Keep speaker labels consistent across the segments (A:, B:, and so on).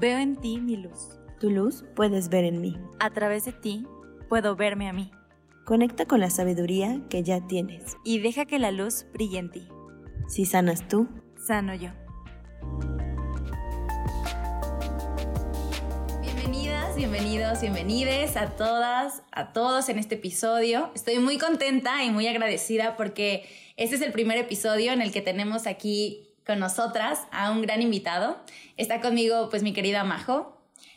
A: Veo en ti mi luz.
B: Tu luz puedes ver en mí.
A: A través de ti puedo verme a mí.
B: Conecta con la sabiduría que ya tienes.
A: Y deja que la luz brille en ti.
B: Si sanas tú,
A: sano yo. Bienvenidas, bienvenidos, bienvenides a todas, a todos en este episodio. Estoy muy contenta y muy agradecida porque este es el primer episodio en el que tenemos aquí con nosotras a un gran invitado. Está conmigo pues mi querida Majo.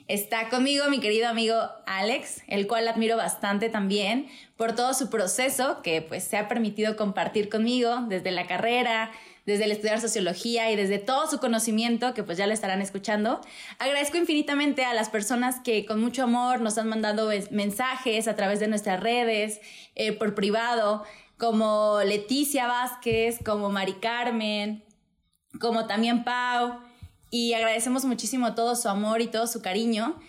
A: Está conmigo mi querido amigo Alex, el cual admiro bastante también por todo su proceso que pues se ha permitido compartir conmigo desde la carrera, desde el estudiar sociología y desde todo su conocimiento que pues ya lo estarán escuchando. Agradezco infinitamente a las personas que con mucho amor nos han mandado mensajes a través de nuestras redes, eh, por privado, como Leticia Vázquez, como Mari Carmen, como también Pau, y agradecemos muchísimo todo su amor y todo su cariño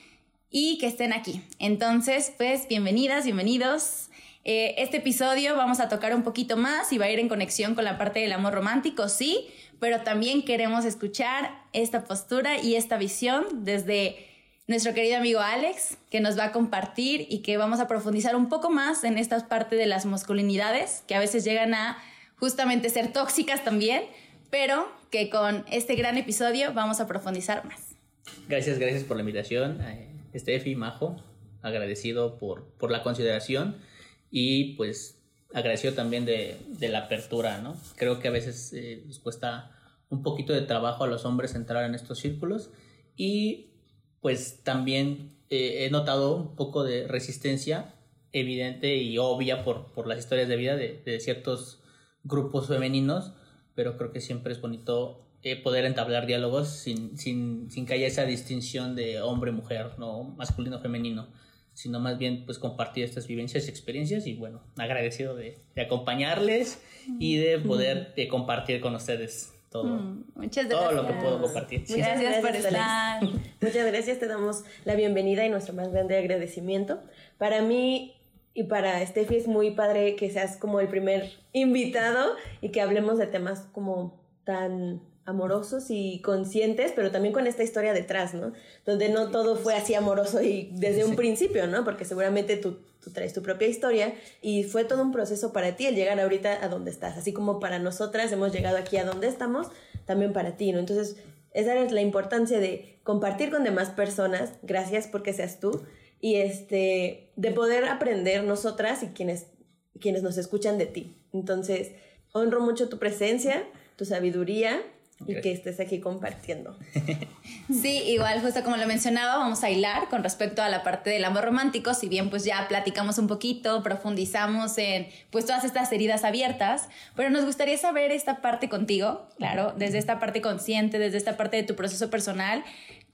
A: y que estén aquí. Entonces, pues bienvenidas, bienvenidos. Eh, este episodio vamos a tocar un poquito más y va a ir en conexión con la parte del amor romántico, sí, pero también queremos escuchar esta postura y esta visión desde nuestro querido amigo Alex, que nos va a compartir y que vamos a profundizar un poco más en esta parte de las masculinidades, que a veces llegan a justamente ser tóxicas también, pero que con este gran episodio vamos a profundizar más.
C: Gracias, gracias por la invitación, eh, Steffi, Majo, agradecido por, por la consideración y pues agradecido también de, de la apertura, ¿no? Creo que a veces eh, nos cuesta un poquito de trabajo a los hombres entrar en estos círculos y pues también eh, he notado un poco de resistencia evidente y obvia por, por las historias de vida de, de ciertos grupos femeninos pero creo que siempre es bonito eh, poder entablar diálogos sin, sin, sin que haya esa distinción de hombre-mujer, no masculino femenino, sino más bien pues compartir estas vivencias y experiencias y bueno, agradecido de, de acompañarles y de poder de compartir con ustedes todo, mm, muchas todo lo que puedo compartir.
A: Muchas gracias, por estar.
B: Muchas gracias, te damos la bienvenida y nuestro más grande agradecimiento. Para mí y para Steffi es muy padre que seas como el primer invitado y que hablemos de temas como tan amorosos y conscientes, pero también con esta historia detrás, ¿no? Donde no todo fue así amoroso y desde un principio, ¿no? Porque seguramente tú, tú, traes tu propia historia y fue todo un proceso para ti el llegar ahorita a donde estás, así como para nosotras hemos llegado aquí a donde estamos, también para ti, ¿no? Entonces, esa es la importancia de compartir con demás personas, gracias porque seas tú, y este, de poder aprender nosotras y quienes, quienes nos escuchan de ti. Entonces, honro mucho tu presencia, tu sabiduría y que estés aquí compartiendo.
A: Sí, igual justo como lo mencionaba, vamos a hilar con respecto a la parte del amor romántico, si bien pues ya platicamos un poquito, profundizamos en pues todas estas heridas abiertas, pero nos gustaría saber esta parte contigo, claro, desde esta parte consciente, desde esta parte de tu proceso personal,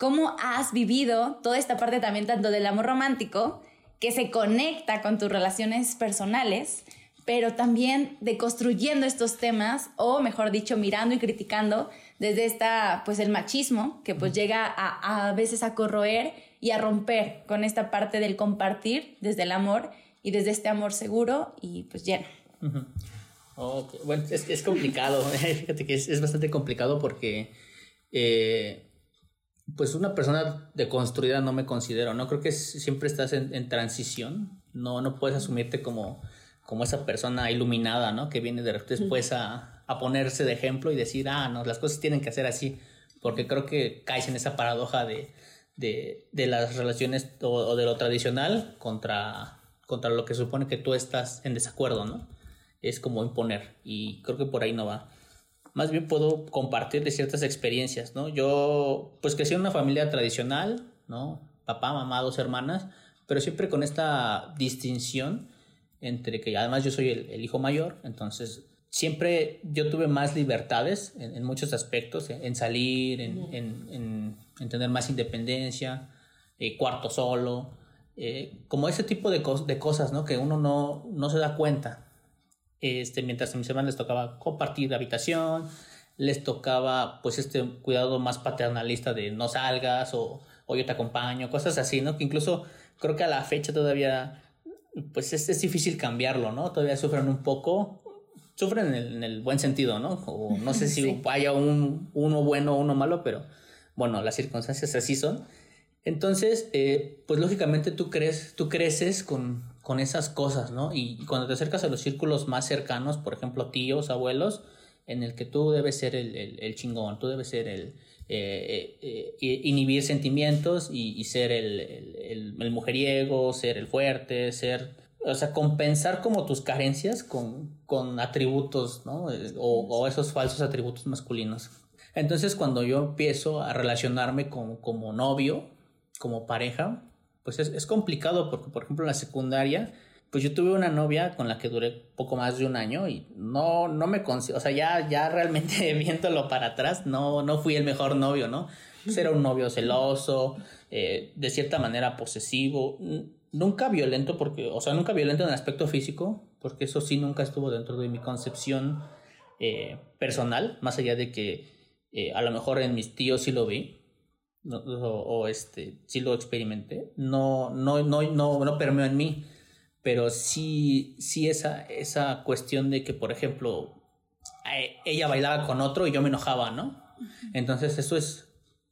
A: cómo has vivido toda esta parte también tanto del amor romántico que se conecta con tus relaciones personales, pero también de construyendo estos temas o mejor dicho mirando y criticando desde esta pues el machismo que pues llega a, a veces a corroer y a romper con esta parte del compartir desde el amor y desde este amor seguro y pues lleno.
C: Bueno, es, es complicado, fíjate que es, es, bastante complicado porque eh, pues una persona deconstruida no me considero, ¿no? Creo que siempre estás en, en, transición, no, no puedes asumirte como, como esa persona iluminada, ¿no? Que viene de después a, a, ponerse de ejemplo y decir, ah, no, las cosas tienen que ser así, porque creo que caes en esa paradoja de, de, de las relaciones o, o, de lo tradicional contra, contra lo que supone que tú estás en desacuerdo, ¿no? Es como imponer y creo que por ahí no va más bien puedo compartir de ciertas experiencias, ¿no? Yo, pues crecí en una familia tradicional, ¿no? Papá, mamá, dos hermanas, pero siempre con esta distinción entre que además yo soy el, el hijo mayor, entonces siempre yo tuve más libertades en, en muchos aspectos, en, en salir, en, en, tener más independencia, eh, cuarto solo, eh, como ese tipo de, co de cosas, ¿no? Que uno no, no se da cuenta este, mientras a mis hermanos les tocaba compartir habitación, les tocaba pues este cuidado más paternalista de no salgas o, o yo te acompaño, cosas así, ¿no? Que incluso creo que a la fecha todavía pues es, es difícil cambiarlo, ¿no? Todavía sufren un poco, sufren en el, en el buen sentido, ¿no? O no sé si sí. haya un, uno bueno o uno malo, pero bueno, las circunstancias así son. Entonces, eh, pues lógicamente tú, crees, tú creces con, con esas cosas, ¿no? Y, cuando te acercas a los círculos más cercanos, por ejemplo, tíos, abuelos, en el que tú debes ser el, el, chingón, tú debes ser el, eh, eh, inhibir sentimientos y, ser el, el, el, mujeriego, ser el fuerte, ser, o sea, compensar como tus carencias con, con atributos, ¿no? O, o, esos falsos atributos masculinos. Entonces, cuando yo empiezo a relacionarme con, como novio, como pareja, pues es, es, complicado porque, por ejemplo, en la secundaria, pues yo tuve una novia con la que duré poco más de un año y no, no me considero, o sea, ya, ya realmente viéndolo para atrás, no, no fui el mejor novio, ¿no? Pues era un novio celoso, eh, de cierta manera posesivo, nunca violento porque, o sea, nunca violento en el aspecto físico, porque eso sí nunca estuvo dentro de mi concepción eh, personal, más allá de que eh, a lo mejor en mis tíos sí lo vi, o, este, sí lo experimenté, no, no, no, no, no permeó en mí, pero sí, sí esa, esa cuestión de que, por ejemplo, ella bailaba con otro y yo me enojaba, ¿no? Entonces eso es,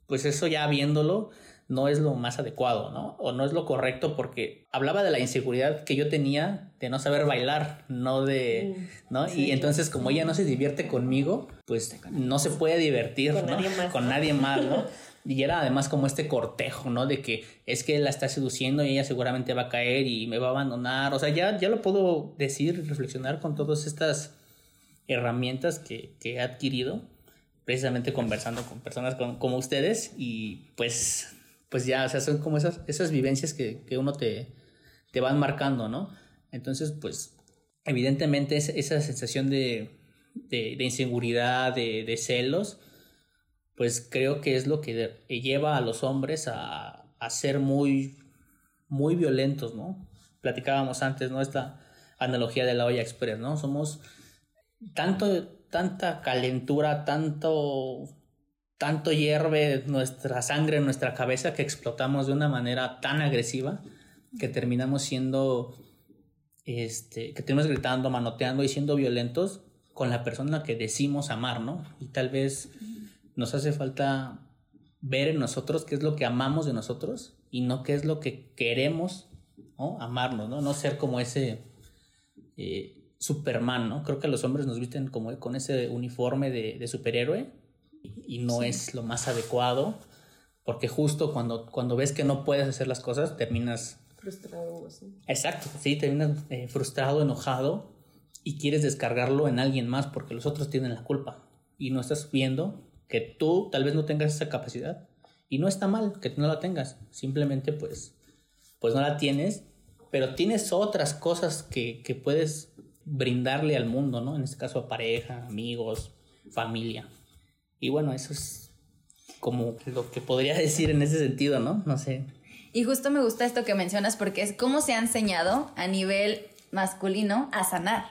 C: pues eso ya viéndolo, no es lo más adecuado, ¿no? O no es lo correcto porque hablaba de la inseguridad que yo tenía de no saber bailar, no de, ¿no? y entonces como ella no se divierte conmigo, pues no se puede divertir, con, nadie, más, con nadie más, ¿no? Y era además como este cortejo, ¿no? De que es que la está seduciendo y ella seguramente va a caer y me va a abandonar. O sea, ya, ya lo puedo decir, reflexionar con todas estas herramientas que, que he adquirido, precisamente conversando con personas como ustedes y pues pues ya, o sea, son como esas, esas vivencias que, que uno te, te van marcando, ¿no? Entonces, pues, evidentemente esa sensación de, de, inseguridad, de, celos, pues creo que es lo que lleva a los hombres a, ser muy, muy violentos, ¿no? Platicábamos antes, ¿no? Esta analogía de la olla express, ¿no? Somos tanto, tanta calentura, tanto tanto hierve nuestra sangre en nuestra cabeza que explotamos de una manera tan agresiva que terminamos siendo, este, que terminamos gritando, manoteando y siendo violentos con la persona que decimos amar, ¿no? Y tal vez nos hace falta ver en nosotros qué es lo que amamos de nosotros y no qué es lo que queremos, ¿no? Amarnos, ¿no? No ser como ese eh, Superman, ¿no? Creo que los hombres nos visten como con ese uniforme de, de superhéroe y no es lo más adecuado, porque justo cuando, cuando ves que no puedes hacer las cosas, terminas...
B: Frustrado así.
C: Exacto, sí, terminas eh, frustrado, enojado y quieres descargarlo en alguien más porque los otros tienen la culpa y no estás viendo que tú tal vez no tengas esa capacidad y no está mal que no la tengas, simplemente pues, pues no la tienes, pero tienes otras cosas que, que puedes brindarle al mundo, ¿no? En este caso a pareja, amigos, familia. Y bueno, eso es como lo que podría decir en ese sentido, ¿no? No sé.
A: Y justo me gusta esto que mencionas porque es cómo se ha enseñado a nivel masculino a sanar.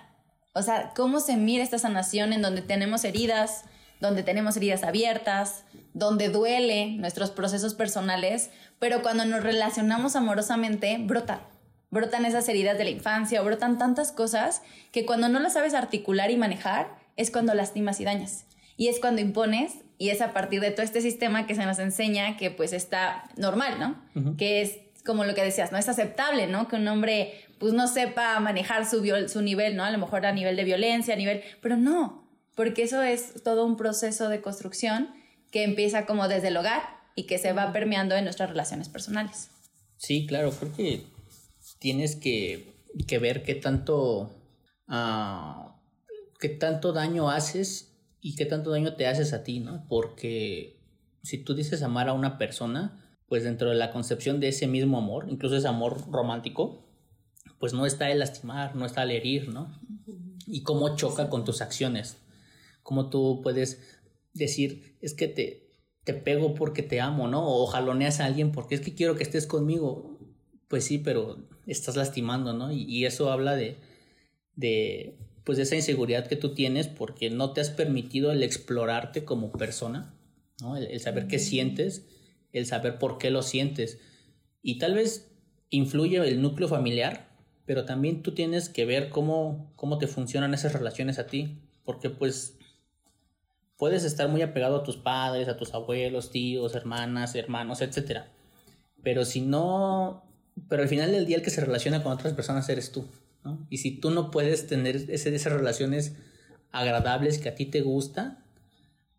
A: O sea, cómo se mira esta sanación en donde tenemos heridas, donde tenemos heridas abiertas, donde duele nuestros procesos personales, pero cuando nos relacionamos amorosamente, brotan. Brotan esas heridas de la infancia, o brotan tantas cosas que cuando no las sabes articular y manejar, es cuando lastimas y dañas. Y es cuando impones y es a partir de todo este sistema que se nos enseña que pues está normal, ¿no? Que es como lo que decías, ¿no? Es aceptable, ¿no? Que un hombre pues no sepa manejar su, su nivel, ¿no? A lo mejor a nivel de violencia, a nivel... Pero no, porque eso es todo un proceso de construcción que empieza como desde el hogar y que se va permeando en nuestras relaciones personales.
C: Sí, claro, creo que tienes que, que ver qué tanto, uh, qué tanto daño haces y qué tanto daño te haces a ti, ¿no? Porque si tú dices amar a una persona, pues dentro de la concepción de ese mismo amor, incluso ese amor romántico, pues no está el lastimar, no está el herir, ¿no? Y cómo choca con tus acciones. Cómo tú puedes decir, es que te, te pego porque te amo, ¿no? O jaloneas a alguien porque es que quiero que estés conmigo. Pues sí, pero estás lastimando, ¿no? Y, y eso habla de, de, pues de esa inseguridad que tú tienes porque no te has permitido el explorarte como persona, ¿no? el, saber qué sientes, el saber por qué lo sientes. Y tal vez influye el núcleo familiar, pero también tú tienes que ver cómo, cómo te funcionan esas relaciones a ti, porque pues puedes estar muy apegado a tus padres, a tus abuelos, tíos, hermanas, hermanos, etc. Pero si no, pero al final del día el que se relaciona con otras personas eres tú, ¿no? Y si tú no puedes tener ese, esas relaciones agradables que a ti te gusta,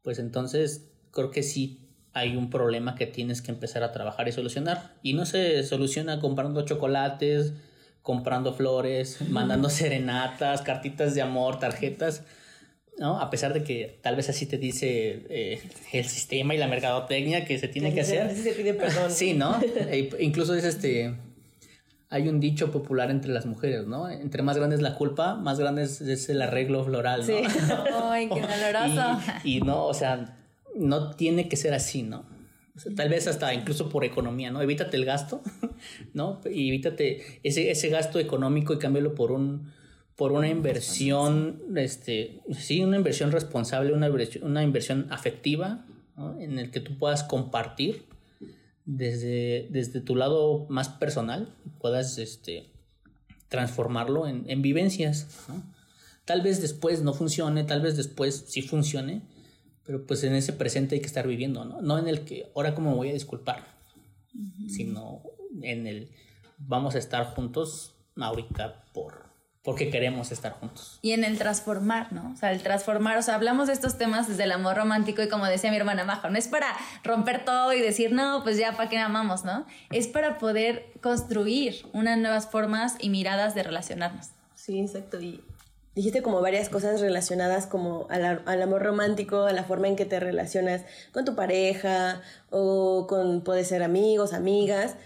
C: pues entonces creo que sí hay un problema que tienes que empezar a trabajar y solucionar. Y no se soluciona comprando chocolates, comprando flores, mandando serenatas, cartitas de amor, tarjetas. ¿No? A pesar de que tal vez así te dice eh, el sistema y la mercadotecnia que se tiene que hacer.
B: se pide perdón.
C: Sí, ¿no? E incluso es este. Hay un dicho popular entre las mujeres, ¿no? Entre más grande es la culpa, más grande es, el arreglo floral, ¿no?
B: Sí.
A: Ay, qué doloroso.
C: y, no, o sea, no tiene que ser así, ¿no? tal vez hasta incluso por economía, ¿no? Evítate el gasto, ¿no? Y evítate ese, ese gasto económico y cámbialo por un por una inversión, este, sí, una inversión responsable, una inversión, una inversión afectiva, ¿no? en el que tú puedas compartir desde, desde tu lado más personal, puedas este, transformarlo en, en vivencias. ¿no? Tal vez después no funcione, tal vez después sí funcione, pero pues en ese presente hay que estar viviendo, ¿no? No en el que ahora cómo me voy a disculpar, sino en el vamos a estar juntos ahorita por porque queremos estar juntos.
A: Y en el transformar, ¿no? O sea, el transformar, o sea, hablamos de estos temas desde el amor romántico y como decía mi hermana Majo, no es para romper todo y decir, no, pues ya, ¿para qué amamos, no? Es para poder construir unas nuevas formas y miradas de relacionarnos.
B: Sí, exacto. Y dijiste como varias cosas relacionadas como al, al, amor romántico, a la forma en que te relacionas con tu pareja o con, puede ser amigos, amigas,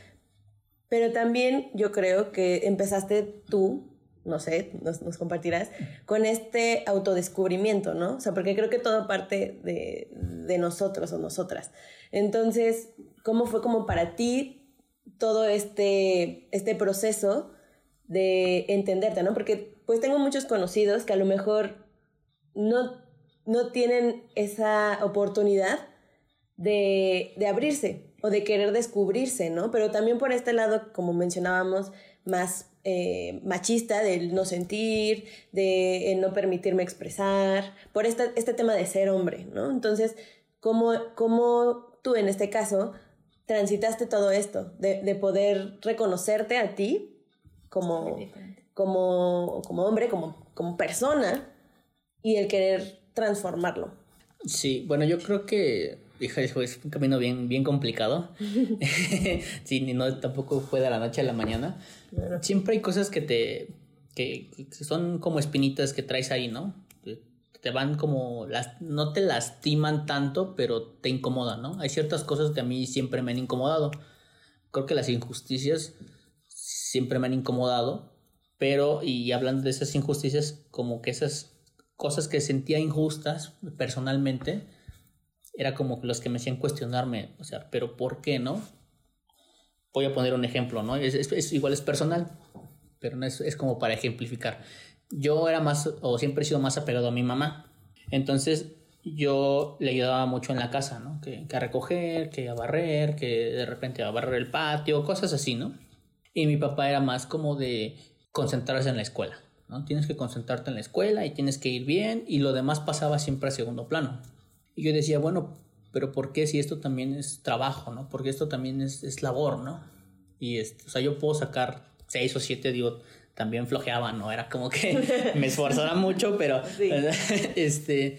B: pero también yo creo que empezaste tú no sé, nos, compartirás, con este autodescubrimiento, ¿no? O sea, porque creo que todo parte de, de, nosotros o nosotras. Entonces, ¿cómo fue como para ti todo este, este proceso de entenderte, ¿no? Porque pues tengo muchos conocidos que a lo mejor no, no tienen esa oportunidad de, de abrirse o de querer descubrirse, ¿no? Pero también por este lado, como mencionábamos, más eh, machista del no sentir, de no permitirme expresar, por este, este tema de ser hombre, ¿no? Entonces, ¿cómo, cómo tú en este caso transitaste todo esto, de, de poder reconocerte a ti como, como, como hombre, como, como persona, y el querer transformarlo?
C: Sí, bueno, yo creo que es un camino bien, bien complicado. sí, ni no tampoco fue de la noche a la mañana. Siempre hay cosas que te. Que, son como espinitas que traes ahí, ¿no? Te van como. Las, no te lastiman tanto, pero te incomodan, ¿no? Hay ciertas cosas que a mí siempre me han incomodado. Creo que las injusticias siempre me han incomodado. Pero, y hablando de esas injusticias, como que esas cosas que sentía injustas personalmente era como los que me hacían cuestionarme, o sea, pero ¿por qué no? Voy a poner un ejemplo, ¿no? Es, es, igual es personal, pero no es, es, como para ejemplificar. Yo era más, o siempre he sido más apegado a mi mamá. Entonces yo le ayudaba mucho en la casa, ¿no? Que, que a recoger, que a barrer, que de repente a barrer el patio, cosas así, ¿no? Y mi papá era más como de concentrarse en la escuela, ¿no? Tienes que concentrarte en la escuela y tienes que ir bien y lo demás pasaba siempre a segundo plano. Y yo decía, bueno, pero ¿por qué si esto también es trabajo, ¿no? Porque esto también es, es labor, ¿no? Y, este, o sea, yo puedo sacar seis o siete, digo, también flojeaba, ¿no? Era como que me esforzaba mucho, pero, este,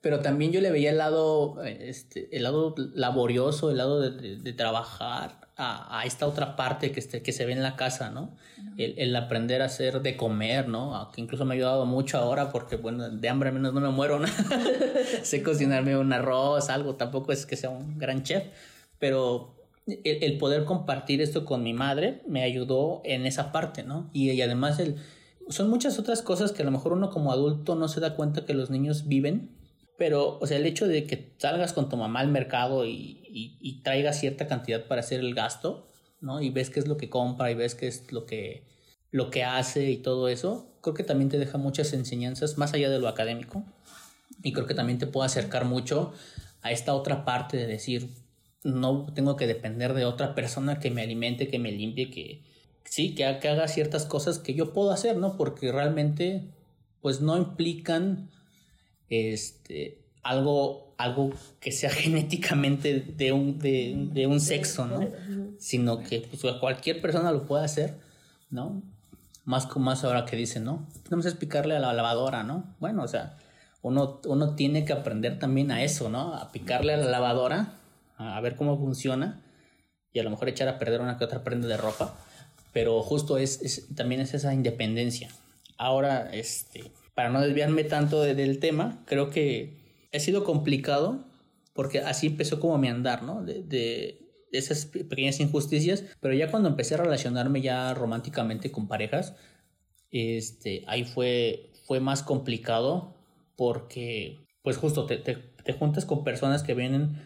C: pero también yo le veía el lado, este, el lado laborioso, el lado de, de trabajar, a, a, esta otra parte que, este, que se ve en la casa, ¿no? El, el, aprender a hacer de comer, ¿no? Que incluso me ha ayudado mucho ahora porque, bueno, de hambre al menos no me muero, ¿no? sé cocinarme un arroz, algo, tampoco es que sea un gran chef, pero el, el, poder compartir esto con mi madre me ayudó en esa parte, ¿no? Y, y además el, son muchas otras cosas que a lo mejor uno como adulto no se da cuenta que los niños viven pero, o sea, el hecho de que salgas con tu mamá al mercado y, y, y traigas cierta cantidad para hacer el gasto, ¿no? Y ves qué es lo que compra y ves qué es lo que, lo que hace y todo eso, creo que también te deja muchas enseñanzas más allá de lo académico. Y creo que también te puede acercar mucho a esta otra parte de decir, no tengo que depender de otra persona que me alimente, que me limpie, que sí, que, que haga ciertas cosas que yo puedo hacer, ¿no? Porque realmente, pues no implican este, algo, algo que sea genéticamente de un, de, de un sexo, ¿no? Sino que pues, cualquier persona lo puede hacer, ¿no? Más con más ahora que dicen, ¿no? Vamos a explicarle a la lavadora, ¿no? Bueno, o sea, uno, uno tiene que aprender también a eso, ¿no? A picarle a la lavadora, a ver cómo funciona y a lo mejor echar a perder una que otra prenda de ropa, pero justo es, es también es esa independencia. Ahora, este, para no desviarme tanto del tema, creo que ha sido complicado porque así empezó como mi andar, ¿no? De, esas pequeñas injusticias, pero ya cuando empecé a relacionarme ya románticamente con parejas, este, ahí fue, fue más complicado porque, pues justo te, te, te juntas con personas que vienen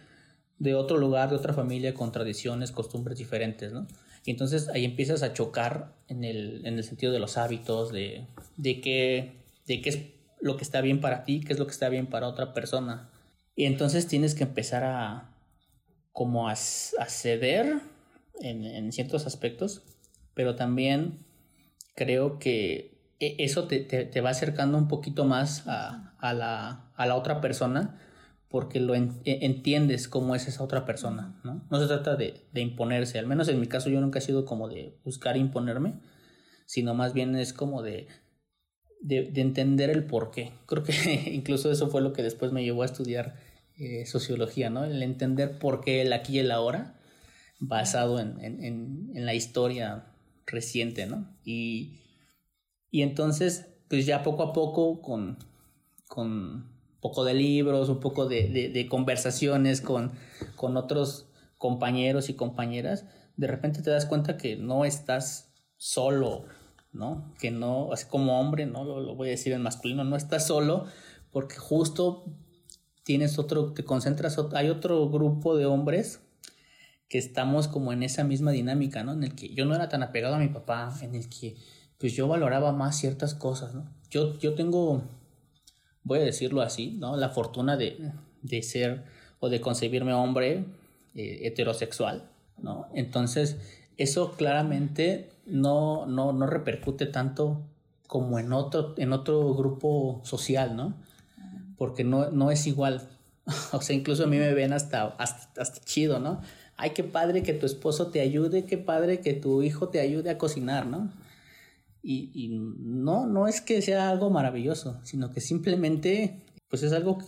C: de otro lugar, de otra familia, con tradiciones, costumbres diferentes, ¿no? Y entonces ahí empiezas a chocar en el, en el sentido de los hábitos, de, de, qué, de qué es lo que está bien para ti, qué es lo que está bien para otra persona. Y entonces tienes que empezar a como a, a ceder en, ciertos aspectos, pero también creo que e, eso te, te, te va acercando un poquito más a, a, la, a la otra persona porque lo en, entiendes cómo es esa otra persona, ¿no? No se trata de, de, imponerse, al menos en mi caso yo nunca he sido como de buscar imponerme, sino más bien es como de, de, de entender el por qué. Creo que incluso eso fue lo que después me llevó a estudiar eh, sociología, ¿no? El entender por qué el aquí y el ahora, basado en, en, en, la historia reciente, ¿no? Y, y entonces, pues ya poco a poco con... con poco de libros, un poco de, de, de conversaciones con, con otros compañeros y compañeras, de repente te das cuenta que no estás solo, ¿no? Que no, así como hombre, ¿no? Lo, lo, voy a decir en masculino, no estás solo porque justo tienes otro, te concentras, hay otro grupo de hombres que estamos como en esa misma dinámica, ¿no? En el que yo no era tan apegado a mi papá, en el que pues yo valoraba más ciertas cosas, ¿no? Yo, yo tengo voy a decirlo así, ¿no? La fortuna de, de ser o de concebirme hombre eh, heterosexual, ¿no? Entonces, eso claramente no, no, no repercute tanto como en otro, en otro grupo social, ¿no? Porque no, no es igual. o sea, incluso a mí me ven hasta, hasta, hasta chido, ¿no? Ay, qué padre que tu esposo te ayude, qué padre que tu hijo te ayude a cocinar, ¿no? Y, y, no, no es que sea algo maravilloso, sino que simplemente, pues es algo, que,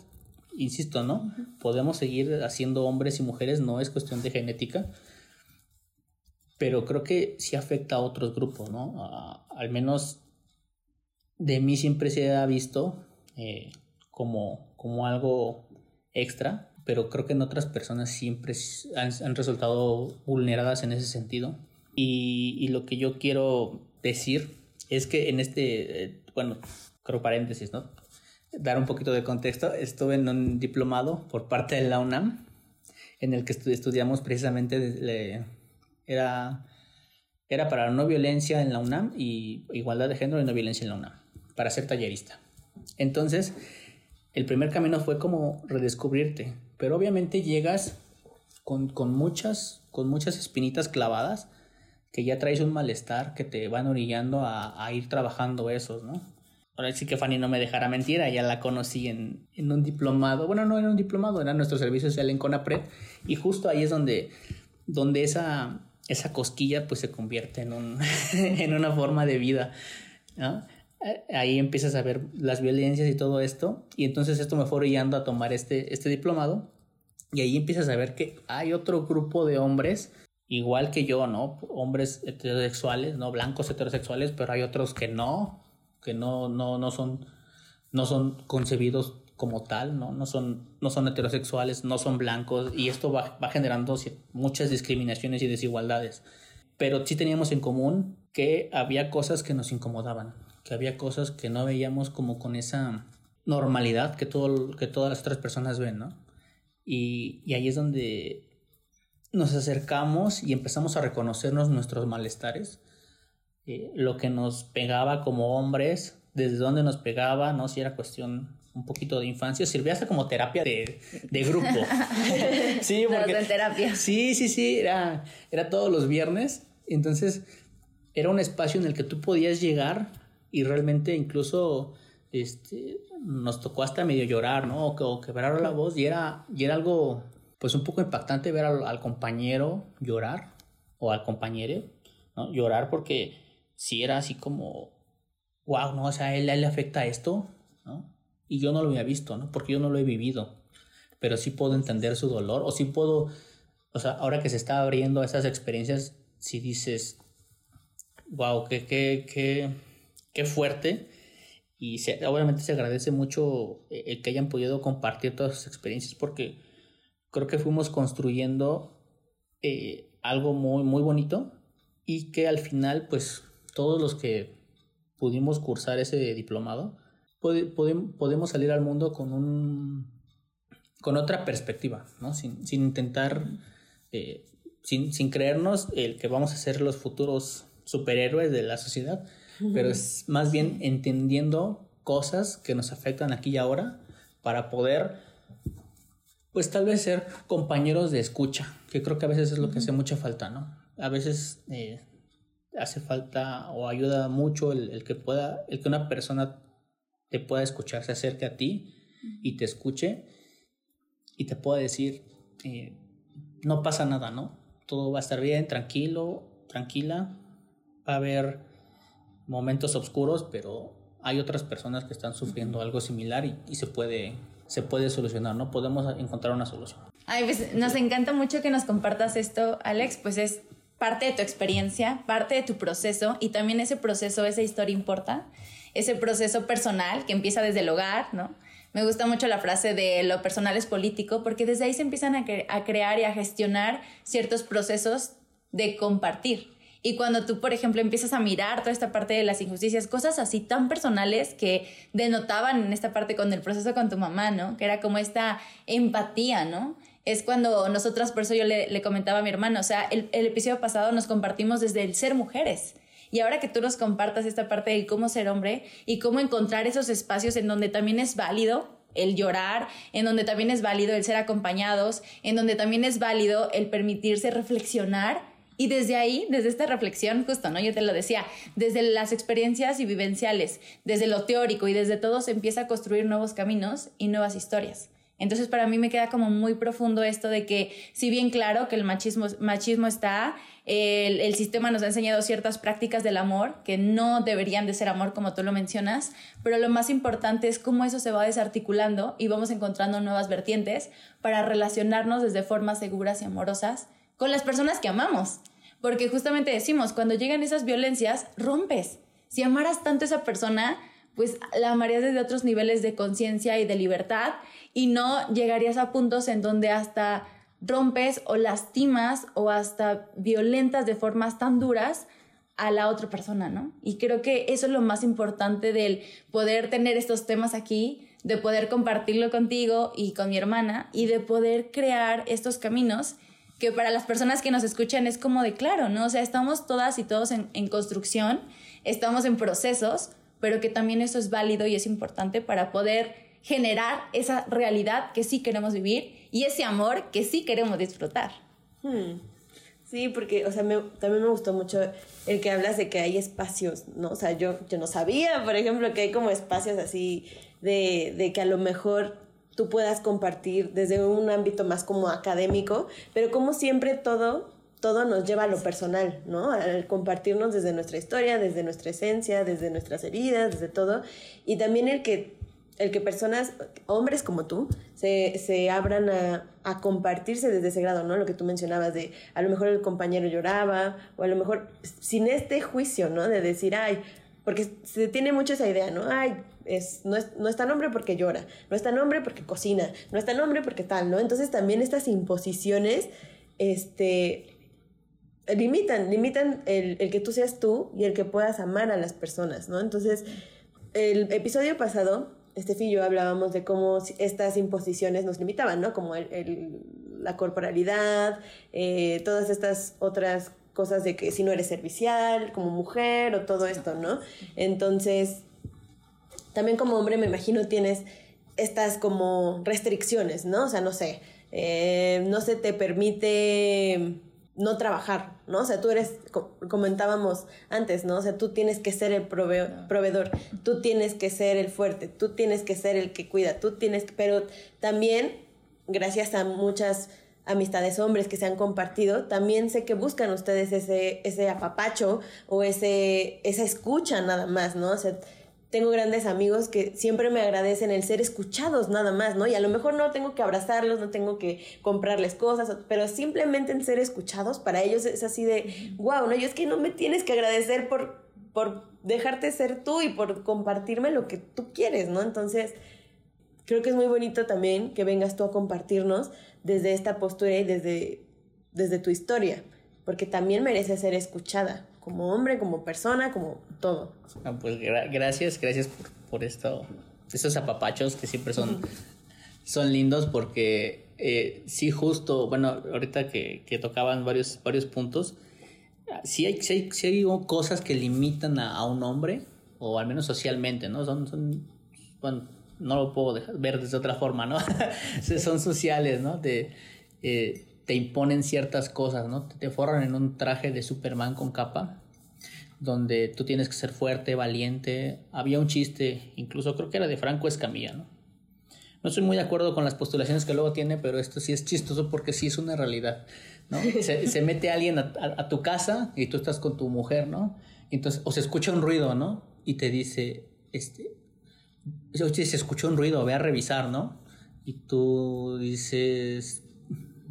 C: insisto, ¿no? Podemos seguir haciendo hombres y mujeres, no es cuestión de genética, pero creo que sí afecta a otros grupos, ¿no? A, al menos de mí siempre se ha visto eh, como, como algo extra, pero creo que en otras personas siempre han, han resultado vulneradas en ese sentido. Y, y lo que yo quiero decir es que en este, eh, bueno, creo paréntesis, ¿no? Dar un poquito de contexto, estuve en un diplomado por parte de la UNAM, en el que estudiamos precisamente, le, era, era para no violencia en la UNAM y igualdad de género y no violencia en la UNAM, para ser tallerista. Entonces, el primer camino fue como redescubrirte, pero obviamente llegas con, con, muchas, con muchas espinitas clavadas que ya traes un malestar que te van orillando a, a ir trabajando esos, ¿no? Ahora sí que Fanny no me dejara mentir, ya la conocí en, en, un diplomado, bueno, no era un diplomado, era nuestro servicio social en CONAPRED, y justo ahí es donde, donde esa, esa cosquilla pues se convierte en, un, en una forma de vida. Ahí empiezas a ver las violencias y todo esto, y entonces esto me fue orillando a tomar este, este diplomado, y ahí empiezas a ver que hay otro grupo de hombres igual que yo, ¿no? Hombres heterosexuales, ¿no? Blancos heterosexuales, pero hay otros que no, que no, no, no son, no son concebidos como tal, ¿no? No son, no son heterosexuales, no son blancos, y esto va, va generando muchas discriminaciones y desigualdades. Pero sí teníamos en común que había cosas que nos incomodaban, que había cosas que no veíamos como con esa normalidad que, todo, que todas las otras personas ven, ¿no? Y, y ahí es donde nos acercamos y empezamos a reconocernos nuestros malestares, eh, lo que nos pegaba como hombres, desde dónde nos pegaba, ¿no? Si era cuestión un poquito de infancia, sirvió hasta como terapia de, de grupo.
A: sí, porque... terapia.
C: Sí, sí, sí, era, era todos los viernes, entonces era un espacio en el que tú podías llegar y realmente incluso este, nos tocó hasta medio llorar, ¿no? O, quebrar la voz y era, y era algo, pues un poco impactante ver al, compañero llorar o al compañero, ¿no? Llorar porque si era así como, wow, ¿no? O sea, a él, le afecta esto, ¿no? Y yo no lo había visto, ¿no? Porque yo no lo he vivido, pero sí puedo entender su dolor o sí puedo, o sea, ahora que se está abriendo esas experiencias, si dices, wow, qué, qué, qué, qué fuerte y obviamente se agradece mucho eh, el que hayan podido compartir todas sus experiencias porque creo que fuimos construyendo eh, algo muy, muy bonito y que al final pues todos los que pudimos cursar ese diplomado podemos salir al mundo con un con otra perspectiva, ¿no? sin, sin intentar, eh, sin, sin creernos el que vamos a ser los futuros superhéroes de la sociedad, pero es más bien entendiendo cosas que nos afectan aquí y ahora para poder, pues tal vez ser compañeros de escucha, que creo que a veces es lo que hace mucha falta, ¿no? A veces eh, hace falta o ayuda mucho el, que pueda, el que una persona te pueda escuchar, se acerque a ti y te escuche y te pueda decir, eh, no pasa nada, ¿no? Todo va a estar bien, tranquilo, tranquila, va a haber momentos oscuros, pero hay otras personas que están sufriendo algo similar y, se, puede, se puede solucionar, ¿no? Podemos encontrar una solución.
A: Ay, pues nos encanta mucho que nos compartas esto, Alex, pues es parte de tu experiencia, parte de tu proceso y también ese proceso, esa historia importa, ese proceso personal que empieza desde el hogar, ¿no? Me gusta mucho la frase de lo personal es político porque desde ahí se empiezan a, crear y a gestionar ciertos procesos de compartir, y cuando tú, por ejemplo, empiezas a mirar toda esta parte de las injusticias, cosas así tan personales que denotaban en esta parte con el proceso con tu mamá, ¿no? Que era como esta empatía, ¿no? Es cuando nosotras, por eso yo le, comentaba a mi hermano, o sea, el episodio pasado nos compartimos desde el ser mujeres. Y ahora que tú nos compartas esta parte de cómo ser hombre y cómo encontrar esos espacios en donde también es válido el llorar, en donde también es válido el ser acompañados, en donde también es válido el permitirse reflexionar y desde ahí, desde esta reflexión, justo, ¿no? Yo te lo decía, desde las experiencias y vivenciales, desde lo teórico y desde todo se empieza a construir nuevos caminos y nuevas historias. Entonces para mí me queda como muy profundo esto de que si bien claro que el machismo, machismo está, el, el, sistema nos ha enseñado ciertas prácticas del amor que no deberían de ser amor como tú lo mencionas, pero lo más importante es cómo eso se va desarticulando y vamos encontrando nuevas vertientes para relacionarnos desde formas seguras y amorosas con las personas que amamos. Porque justamente decimos, cuando llegan esas violencias, rompes. Si amaras tanto a esa persona, pues la amarías desde otros niveles de conciencia y de libertad y no llegarías a puntos en donde hasta rompes o lastimas o hasta violentas de formas tan duras a la otra persona, ¿no? Y creo que eso es lo más importante del poder tener estos temas aquí, de poder compartirlo contigo y con mi hermana y de poder crear estos caminos que para las personas que nos escuchan es como de claro, ¿no? O sea, estamos todas y todos en, en construcción, estamos en procesos, pero que también eso es válido y es importante para poder generar esa realidad que sí queremos vivir y ese amor que sí queremos disfrutar.
B: Hmm. Sí, porque, o sea, también me gustó mucho el que hablas de que hay espacios, ¿no? O sea, yo, yo no sabía, por ejemplo, que hay como espacios así de, de que a lo mejor tú puedas compartir desde un ámbito más como académico, pero como siempre todo todo nos lleva a lo personal, ¿no? Al compartirnos desde nuestra historia, desde nuestra esencia, desde nuestras heridas, desde todo. Y también el que, el que personas, hombres como tú, se, se abran a, a, compartirse desde ese grado, ¿no? Lo que tú mencionabas de a lo mejor el compañero lloraba, o a lo mejor sin este juicio, ¿no? De decir, ay, porque se tiene mucho esa idea, ¿no? Ay, es, no, es, no tan hombre porque llora, no es tan hombre porque cocina, no es tan hombre porque tal, ¿no? Entonces también estas imposiciones, este, limitan, limitan el, el, que tú seas tú y el que puedas amar a las personas, ¿no? Entonces, el episodio pasado, Estefi y yo hablábamos de cómo estas imposiciones nos limitaban, ¿no? Como el, la corporalidad, eh, todas estas otras cosas de que si no eres servicial como mujer o todo esto, ¿no? Entonces, también como hombre me imagino tienes estas como restricciones, ¿no? O sea, no sé, eh, no se te permite no trabajar, ¿no? O sea, tú eres, comentábamos antes, ¿no? O sea, tú tienes que ser el proveedor, tú tienes que ser el fuerte, tú tienes que ser el que cuida, tú tienes que, pero también, gracias a muchas amistades hombres que se han compartido, también sé que buscan ustedes ese, ese apapacho o ese, esa escucha nada más, ¿no? O sea, tengo grandes amigos que siempre me agradecen el ser escuchados nada más, ¿no? Y a lo mejor no tengo que abrazarlos, no tengo que comprarles cosas, pero simplemente en ser escuchados, para ellos es así de, wow, ¿no? Yo es que no me tienes que agradecer por, por dejarte ser tú y por compartirme lo que tú quieres, ¿no? Entonces, creo que es muy bonito también que vengas tú a compartirnos desde esta postura y desde, desde tu historia, porque también merece ser escuchada como hombre, como persona, como todo.
C: Ah, pues gracias, gracias por, por, esto, estos apapachos que siempre son, son lindos porque eh, sí justo, bueno, ahorita que, que, tocaban varios, varios puntos, sí hay, sí hay, cosas que limitan a, un hombre, o al menos socialmente, ¿no? Son, son bueno, no lo puedo ver de otra forma, ¿no? son sociales, ¿no? De, eh, te imponen ciertas cosas, ¿no? Te, forran en un traje de Superman con capa, donde tú tienes que ser fuerte, valiente. Había un chiste, incluso creo que era de Franco Escamilla, ¿no? No estoy muy de acuerdo con las postulaciones que luego tiene, pero esto sí es chistoso porque sí es una realidad, ¿no? Se, mete alguien a, tu casa y tú estás con tu mujer, ¿no? Entonces, o se escucha un ruido, ¿no? Y te dice, este, oye, se escuchó un ruido, ve a revisar, ¿no? Y tú dices,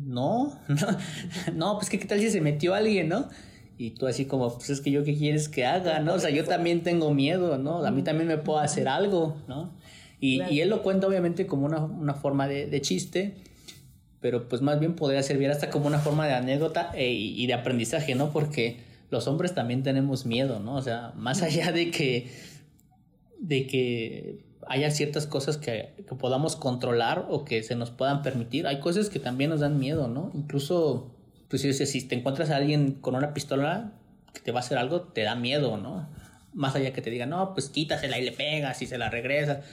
C: no, no, pues ¿qué, tal si se metió alguien, ¿no? Y tú así como, pues es que yo qué quieres que haga, ¿no? O sea, yo también tengo miedo, ¿no? A mí también me puedo hacer algo, ¿no? Y, y él lo cuenta obviamente como una, una forma de, de, chiste, pero pues más bien podría servir hasta como una forma de anécdota e, y de aprendizaje, ¿no? Porque los hombres también tenemos miedo, ¿no? O sea, más allá de que, de que haya ciertas cosas que, que, podamos controlar o que se nos puedan permitir. Hay cosas que también nos dan miedo, ¿no? Incluso, pues si te encuentras a alguien con una pistola que te va a hacer algo, te da miedo, ¿no? Más allá que te diga, no, pues quítasela y le pegas y se la regresa.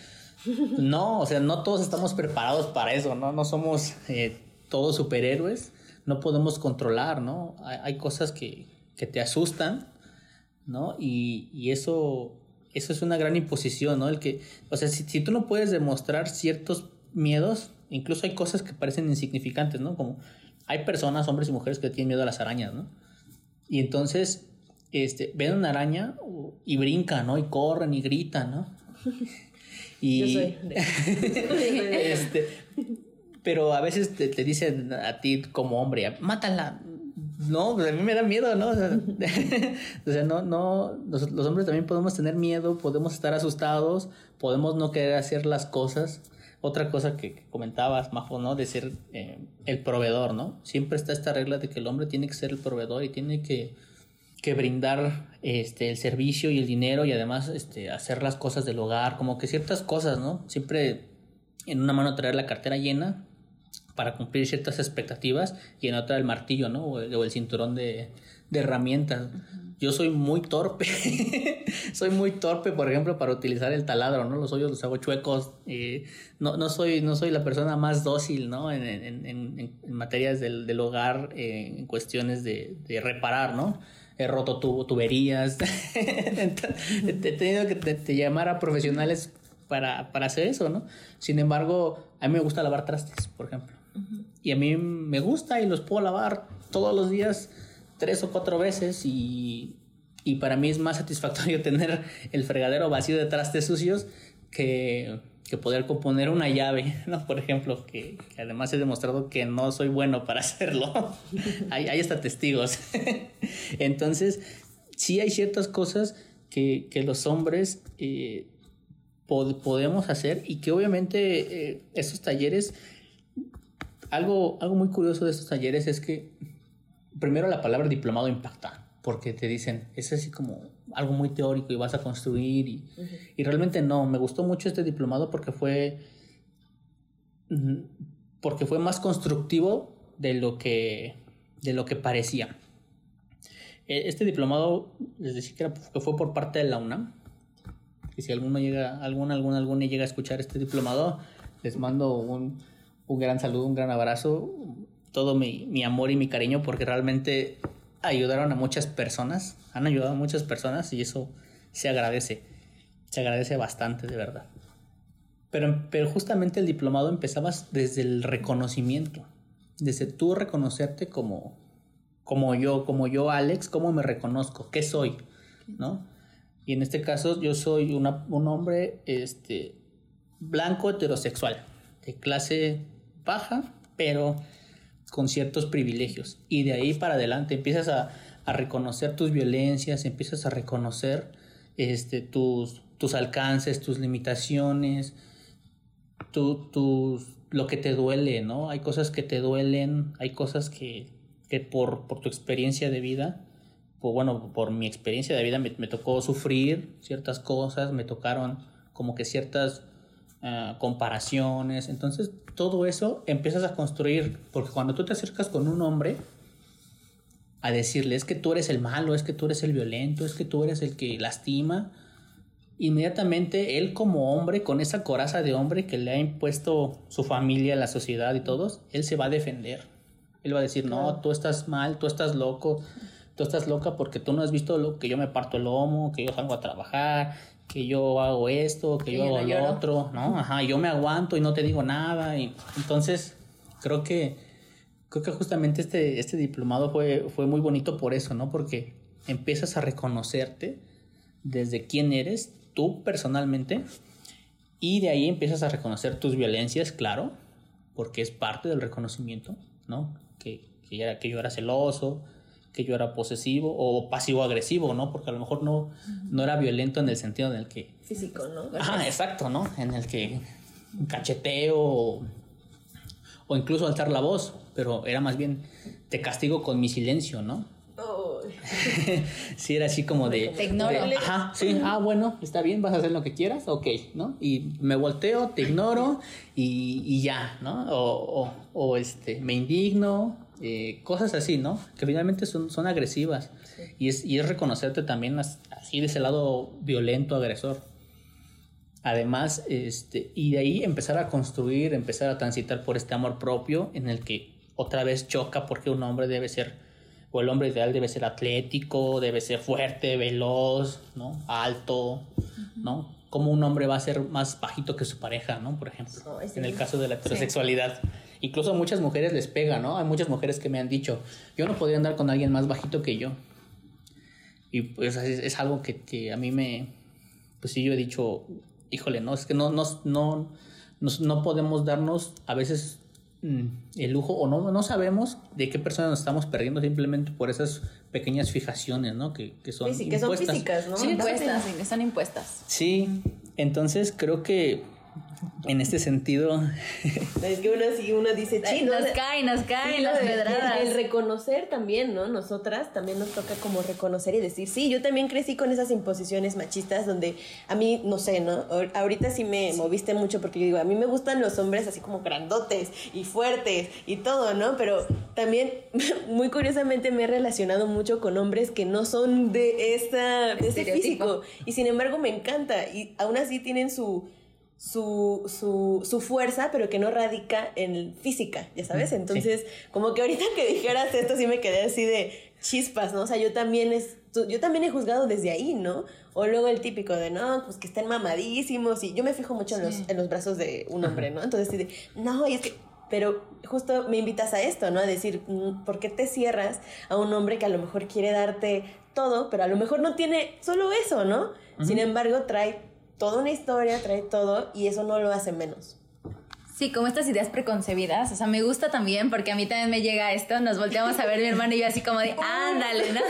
C: No, o sea, no todos estamos preparados para eso, ¿no? No somos eh, todos superhéroes, no podemos controlar, ¿no? Hay, hay cosas que, que, te asustan, ¿no? Y, y eso eso es una gran imposición, ¿no? El que, o sea, si, si, tú no puedes demostrar ciertos miedos, incluso hay cosas que parecen insignificantes, ¿no? Como hay personas, hombres y mujeres que tienen miedo a las arañas, ¿no? Y entonces, este, ven una araña y brincan, ¿no? Y corren y gritan, ¿no?
B: Y, Yo soy.
C: este, pero a veces te, te, dicen a ti como hombre, mátala, no, pues a mí me da miedo, ¿no? O sea, no, no, los, hombres también podemos tener miedo, podemos estar asustados, podemos no querer hacer las cosas. Otra cosa que, comentabas, Majo, ¿no? De ser eh, el proveedor, ¿no? Siempre está esta regla de que el hombre tiene que ser el proveedor y tiene que, que brindar este, el servicio y el dinero y además este, hacer las cosas del hogar, como que ciertas cosas, ¿no? Siempre en una mano traer la cartera llena para cumplir ciertas expectativas y en otra el martillo, ¿no? O el, cinturón de, herramientas. Yo soy muy torpe, soy muy torpe, por ejemplo, para utilizar el taladro, ¿no? Los hoyos los hago chuecos, no, no, soy, no soy la persona más dócil, ¿no? En, en, en, en materias del, del hogar, eh, en cuestiones de, de, reparar, ¿no? He roto tuberías, he tenido que te, llamar a profesionales para, para hacer eso, ¿no? Sin embargo, a mí me gusta lavar trastes, por ejemplo. Y a mí me gusta y los puedo lavar todos los días tres o cuatro veces y, y para mí es más satisfactorio tener el fregadero vacío de trastes sucios que, que poder componer una llave, ¿no? Por ejemplo, que, además he demostrado que no soy bueno para hacerlo. hay, hay hasta testigos. Entonces, sí hay ciertas cosas que, que los hombres eh, podemos hacer y que obviamente eh, esos talleres algo, algo muy curioso de estos talleres es que primero la palabra diplomado impacta, porque te dicen, es así como algo muy teórico y vas a construir y, y realmente no, me gustó mucho este diplomado porque fue porque fue más constructivo de lo que de lo que parecía. E, este diplomado, les decía que, fue por parte de la UNAM. Y si alguno llega, algún, algún, alguno llega a escuchar este diplomado, les mando un, un gran saludo, un gran abrazo. todo mi, mi amor y mi cariño porque realmente ayudaron a muchas personas, han ayudado a muchas personas y eso se agradece, se agradece bastante de verdad. Pero, pero justamente el diplomado empezabas desde el reconocimiento, desde tú reconocerte como, como yo, como yo Alex, cómo me reconozco, qué soy, ¿no? Y en este caso yo soy un hombre este, blanco heterosexual, de clase baja, pero con ciertos privilegios. Y de ahí para adelante empiezas a, a reconocer tus violencias, empiezas a reconocer este, tus, tus alcances, tus limitaciones, tu, tus, lo que te duele, ¿no? Hay cosas que te duelen, hay cosas que, que por, por tu experiencia de vida, pues bueno, por mi experiencia de vida me, me tocó sufrir ciertas cosas, me tocaron como que ciertas uh, comparaciones, entonces todo eso empiezas a construir, porque cuando tú te acercas con un hombre, a decirle, es que tú eres el malo, es que tú eres el violento, es que tú eres el que lastima, inmediatamente él como hombre, con esa coraza de hombre que le ha impuesto su familia, la sociedad y todos, él se va a defender. Él va a decir, no, tú estás mal, tú estás loco, tú estás loca porque tú no has visto lo que yo me parto el lomo, que yo salgo a trabajar, que yo hago esto, que, yo, yo hago lo otro, ¿no? Ajá, yo me aguanto y no te digo nada. Y entonces, creo que, creo que justamente este, este diplomado fue, fue muy bonito por eso, ¿no? Porque empiezas a reconocerte desde quién eres tú personalmente y de ahí empiezas a reconocer tus violencias, claro, porque es parte del reconocimiento, ¿no? Que, que, era, que yo era celoso, que yo era posesivo o pasivo-agresivo, ¿no? Porque a lo mejor no, no era violento en el sentido en el que...
B: Físico, ¿no?
C: Ah, exacto, ¿no? En el que cacheteo o, o incluso alzar la voz, pero era más bien te castigo con mi silencio, ¿no?
B: Oh.
C: sí, era así como de...
A: Te ignoro.
C: de, ajá, sí, ah, bueno, está bien, vas a hacer lo que quieras, ok, ¿no? Y me volteo, te ignoro y, y ya, ¿no? O, o, o, este, me indigno, eh, cosas así, ¿no? Que finalmente son, son agresivas. Sí. Y, es, y es reconocerte también así de ese lado violento, agresor. Además, este, y de ahí empezar a construir, empezar a transitar por este amor propio en el que otra vez choca porque un hombre debe ser, o el hombre ideal debe ser atlético, debe ser fuerte, veloz, ¿no? Alto, ¿no? Como un hombre va a ser más bajito que su pareja, ¿no? Por ejemplo, oh, en el caso de la heterosexualidad. Sí. Incluso a muchas mujeres les pega, ¿no? Hay muchas mujeres que me han dicho, yo no podría andar con alguien más bajito que yo. Y pues es, es algo que, que, a mí me, pues sí, yo he dicho, híjole, no, es que no, no, no, no, no podemos darnos a veces mm, el lujo o no, no sabemos de qué persona nos estamos perdiendo simplemente por esas pequeñas fijaciones, ¿no? Que, que son
B: sí, sí, que son físicas, ¿no?
A: Impuestas, sí, que son impuestas.
C: Sí, entonces creo que en este sentido.
B: Es que uno sí, uno dice, chino.
A: Nos caen, nos caen sí, las pedradas.
B: El, el, reconocer también, ¿no? Nosotras también nos toca como reconocer y decir, sí, yo también crecí con esas imposiciones machistas donde a mí, no sé, ¿no? Ahorita sí me sí. moviste mucho porque yo digo, a mí me gustan los hombres así como grandotes y fuertes y todo, ¿no? Pero también, muy curiosamente, me he relacionado mucho con hombres que no son de, esa, de ese físico. Y sin embargo, me encanta. Y aún así tienen su su, su, su, fuerza, pero que no radica en física, ya sabes. Entonces, sí. como que ahorita que dijeras esto, sí me quedé así de chispas, ¿no? O sea, yo también, es, yo también he juzgado desde ahí, ¿no? O luego el típico de, no, pues que estén mamadísimos. Y yo me fijo mucho sí. en, los, en los brazos de un hombre, ¿no? Entonces, sí de, no, y es que pero justo me invitas a esto, ¿no? A decir, mm, ¿por qué te cierras a un hombre que a lo mejor quiere darte todo, pero a lo mejor no tiene solo eso, ¿no? Uh -huh. Sin embargo, trae toda una historia, trae todo y eso no lo hace menos.
A: Sí, como estas ideas preconcebidas, o sea, me gusta también porque a mí también me llega esto, nos volteamos a ver mi hermano y yo así como de, ándale, ¿no?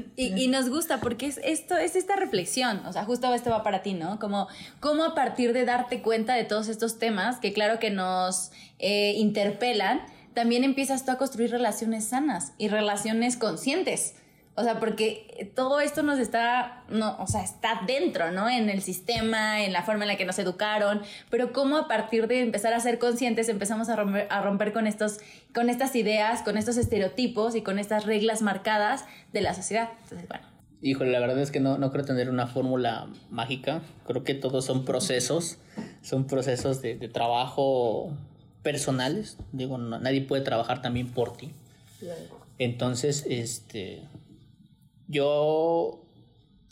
A: y, y, nos gusta porque es esto, es esta reflexión, o sea, justo esto va para ti, ¿no? Como, como a partir de darte cuenta de todos estos temas que claro que nos eh, interpelan, también empiezas tú a construir relaciones sanas y relaciones conscientes. O sea, porque todo esto nos está, no, o sea, está dentro, ¿no? En el sistema, en la forma en la que nos educaron, pero cómo a partir de empezar a ser conscientes empezamos a romper, a romper con, estos, con estas ideas, con estos estereotipos y con estas reglas marcadas de la sociedad. Entonces, bueno.
C: Híjole, la verdad es que no, no creo tener una fórmula mágica. Creo que todos son procesos, son procesos de, de trabajo personales. Digo, nadie puede trabajar también por ti. Entonces, este, yo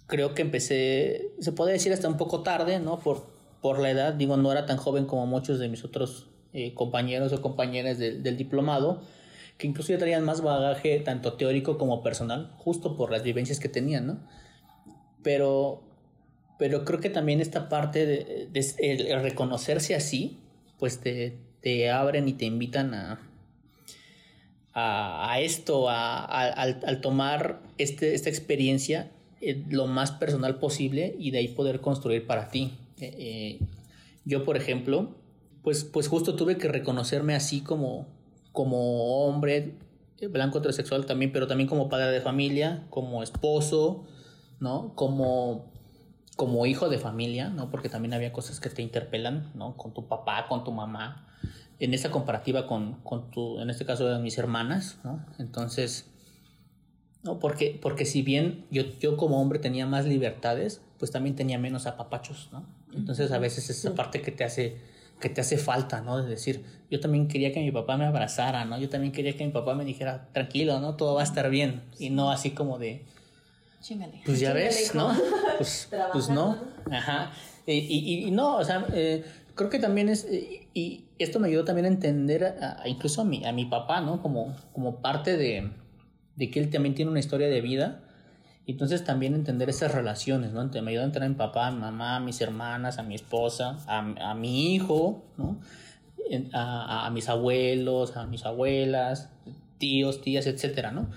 C: creo que empecé, se puede decir hasta un poco tarde, ¿no? Por, por la edad, digo, no era tan joven como muchos de mis otros eh, compañeros o compañeras del, del diplomado, que incluso ya traían más bagaje tanto teórico como personal, justo por las vivencias que tenían, ¿no? Pero, pero creo que también esta parte de, reconocerse así, pues te, te, abren y te invitan a, a, esto, a, al, al, tomar este, esta experiencia eh, lo más personal posible y de ahí poder construir para ti. Eh, eh, yo, por ejemplo, pues, pues justo tuve que reconocerme así como, como hombre blanco heterosexual también, pero también como padre de familia, como esposo, ¿no? Como, como hijo de familia, ¿no? Porque también había cosas que te interpelan, ¿no? Con tu papá, con tu mamá, en esa comparativa con, con tu, en este caso de mis hermanas, ¿no? Entonces, ¿no? Porque, porque si bien yo, yo como hombre tenía más libertades, pues también tenía menos apapachos, ¿no? Entonces a veces esa parte que te hace que te hace falta, ¿no? De decir, yo también quería que mi papá me abrazara, ¿no? Yo también quería que mi papá me dijera, tranquilo, ¿no? Todo va a estar bien. Y no así como de...
A: Chíngale.
C: Pues ya ves, ¿no? Pues, pues no. Ajá. Y, y, y no, o sea, eh, creo que también es... Y esto me ayudó también a entender incluso a mi, a mi papá, ¿no? Como, como parte de, de que él también tiene una historia de vida entonces también entender esas relaciones, ¿no? Me ayuda a a mi papá, a mi mamá, a mis hermanas, a mi esposa, a, a mi hijo, ¿no? A, mis abuelos, a mis abuelas, tíos, tías, etcétera, ¿no?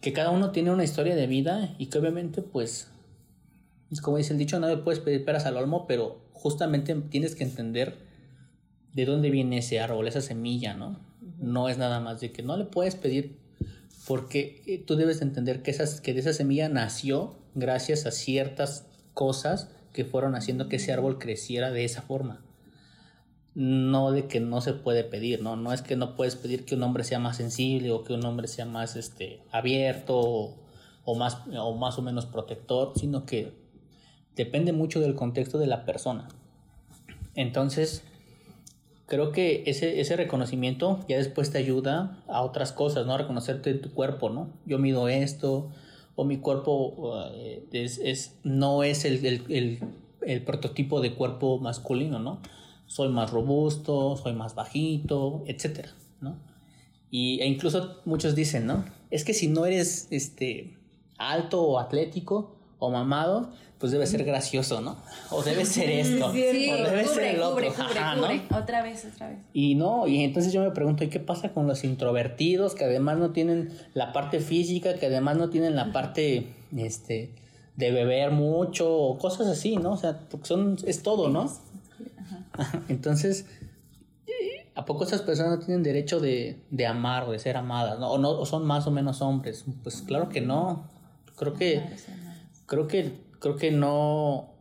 C: Que cada uno tiene una historia de vida y que obviamente, pues, es como dice el dicho, no le puedes pedir peras al olmo, pero justamente tienes que entender de dónde viene ese árbol, esa semilla, ¿no? No es nada más de que no le puedes pedir porque eh, tú debes entender que, esas, que de esa semilla nació gracias a ciertas cosas que fueron haciendo que ese árbol creciera de esa forma. No de que no se puede pedir, ¿no? No es que no puedes pedir que un hombre sea más sensible o que un hombre sea más este, abierto o, o más, o más o menos protector, sino que depende mucho del contexto de la persona. Entonces, creo que ese, ese reconocimiento ya después te ayuda a otras cosas, ¿no? A reconocerte tu cuerpo, ¿no? Yo mido esto, o mi cuerpo eh, es, es, no es el, el, el, prototipo de cuerpo masculino, ¿no? Soy más robusto, soy más bajito, etcétera, ¿no? Y, e incluso muchos dicen, ¿no? Es que si no eres este, alto o atlético o mamado, pues debe ser gracioso, ¿no? O debe ser esto.
A: Sí,
C: o debe
A: cubre,
C: ser el otro.
A: cubre, cubre,
C: Ajá,
A: cubre.
C: ¿no?
A: Otra vez, otra vez.
C: Y no, y entonces yo me pregunto, ¿y qué pasa con los introvertidos que además no tienen la parte física, que además no tienen la parte, este, de beber mucho o cosas así, ¿no? O sea, porque son, es todo, ¿no? Entonces, ¿a poco esas personas no tienen derecho de, de amar o de ser amadas, ¿no? O, no, o son más o menos hombres. Pues claro que no. Creo que, creo que, creo que no,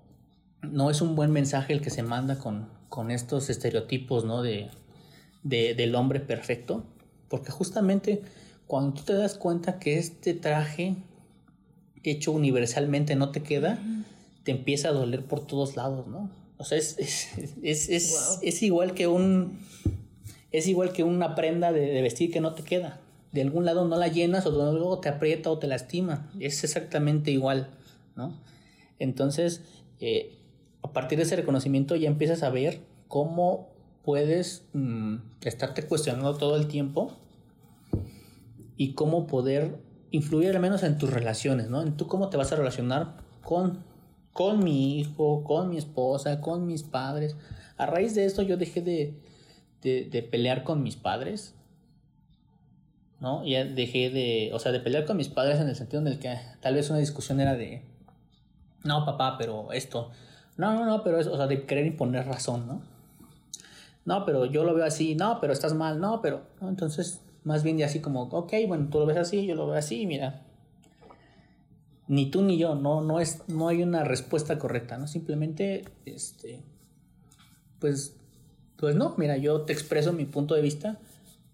C: no es un buen mensaje el que se manda con, con estos estereotipos, ¿no? De, de, del hombre perfecto. Porque justamente cuando tú te das cuenta que este traje hecho universalmente no te queda, te empieza a doler por todos lados, ¿no? O sea, es, es, es, es,
B: Wow.
C: es igual que un... Es igual que una prenda de, de vestir que no te queda. De algún lado no la llenas o de luego te aprieta o te lastima. Es exactamente igual, ¿no? Entonces, eh, a partir de ese reconocimiento ya empiezas a ver cómo puedes mm, estarte cuestionando todo el tiempo y cómo poder influir al menos en tus relaciones, ¿no? En tú cómo te vas a relacionar con, con mi hijo, con mi esposa, con mis padres. A raíz de esto yo dejé de, de, de pelear con mis padres, ¿no? Ya dejé de, o sea, de pelear con mis padres en el sentido en el que tal vez una discusión era de, no, papá, pero esto, no, no, no, pero es, o sea, de querer imponer razón, ¿no? No, pero yo lo veo así, no, pero estás mal, no, pero, entonces, más bien de así como, ok, bueno, tú lo ves así, yo lo veo así, mira. Ni tú ni yo, no, no, es, no hay una respuesta correcta, ¿no? Simplemente, este, pues, pues no, mira, yo te expreso mi punto de vista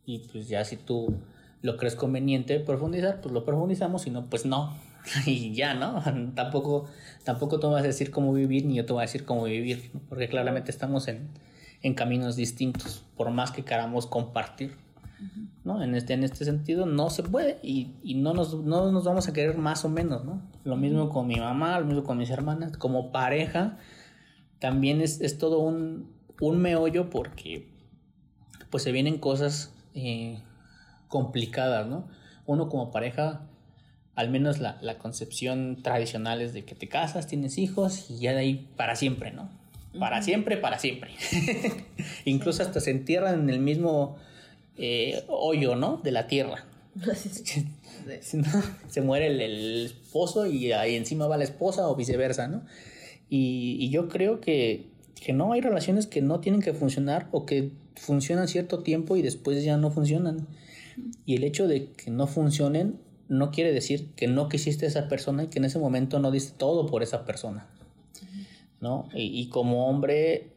C: y pues ya si tú lo crees conveniente profundizar, pues lo profundizamos, si no, pues no. Y ya, ¿no? Tampoco, tampoco tú me vas a decir cómo vivir, ni yo te voy a decir cómo vivir, ¿no? porque claramente estamos en, en caminos distintos, por más que queramos compartir. ¿no? En, este, en este sentido no se puede y, y, no, nos, no nos vamos a querer más o menos, ¿no? Lo mismo con mi mamá, lo mismo con mis hermanas, como pareja, también es, es todo un, un, meollo porque pues se vienen cosas eh, complicadas, ¿no? Uno como pareja, al menos la, la, concepción tradicional es de que te casas, tienes hijos y ya de ahí para siempre, ¿no? Para siempre, para siempre. Incluso hasta se entierran en el mismo eh, hoyo, ¿no? De la tierra. se muere el, esposo y ahí encima va la esposa o viceversa, ¿no? Y, yo creo que, que, no hay relaciones que no tienen que funcionar o que funcionan cierto tiempo y después ya no funcionan. Y el hecho de que no funcionen no quiere decir que no quisiste a esa persona y que en ese momento no diste todo por esa persona. ¿No? Y, y como hombre,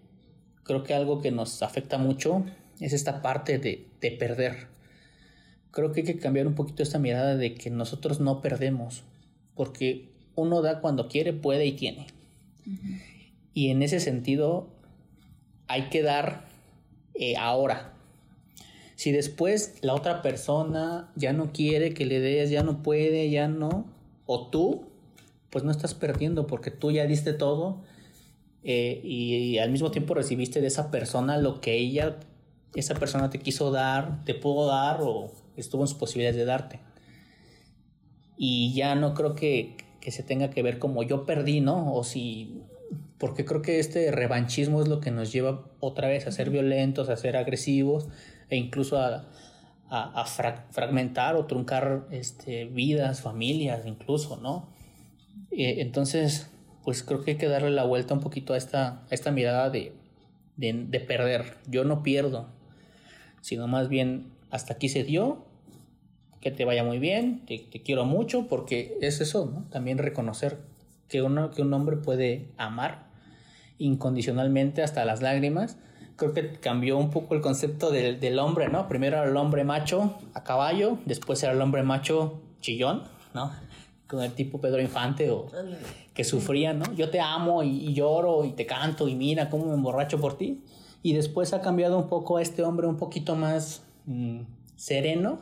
C: creo que algo que nos afecta mucho es esta parte de, de perder. Creo que hay que cambiar un poquito esta mirada de que nosotros no perdemos, porque uno da cuando quiere, puede y tiene. Y en ese sentido hay que dar eh, ahora. Si después la otra persona ya no quiere que le des, ya no puede, ya no, o tú, pues no estás perdiendo porque tú ya diste todo eh, y, y, al mismo tiempo recibiste de esa persona lo que ella esa persona te quiso dar, te pudo dar o estuvo en sus posibilidades de darte. Y ya no creo que, que se tenga que ver como yo perdí, ¿no? O si porque creo que este revanchismo es lo que nos lleva otra vez a ser violentos, a ser agresivos e incluso a, a, a fragmentar o truncar este, vidas, familias, incluso, ¿no? Eh, entonces, pues creo que hay que darle la vuelta un poquito a esta, a esta mirada de, de, de perder. Yo no pierdo, sino más bien hasta aquí se dio, que te vaya muy bien, te, te quiero mucho, porque es eso, ¿no? También reconocer que, uno, que un hombre puede amar incondicionalmente hasta las lágrimas. Creo que cambió un poco el concepto del, del hombre, ¿no? Primero era el hombre macho a caballo, después era el hombre macho chillón, ¿no? Con el tipo Pedro Infante o que sufría, ¿no? Yo te amo y, y lloro y te canto y mira cómo me emborracho por ti y después ha cambiado un poco a este hombre un poquito más mmm, sereno,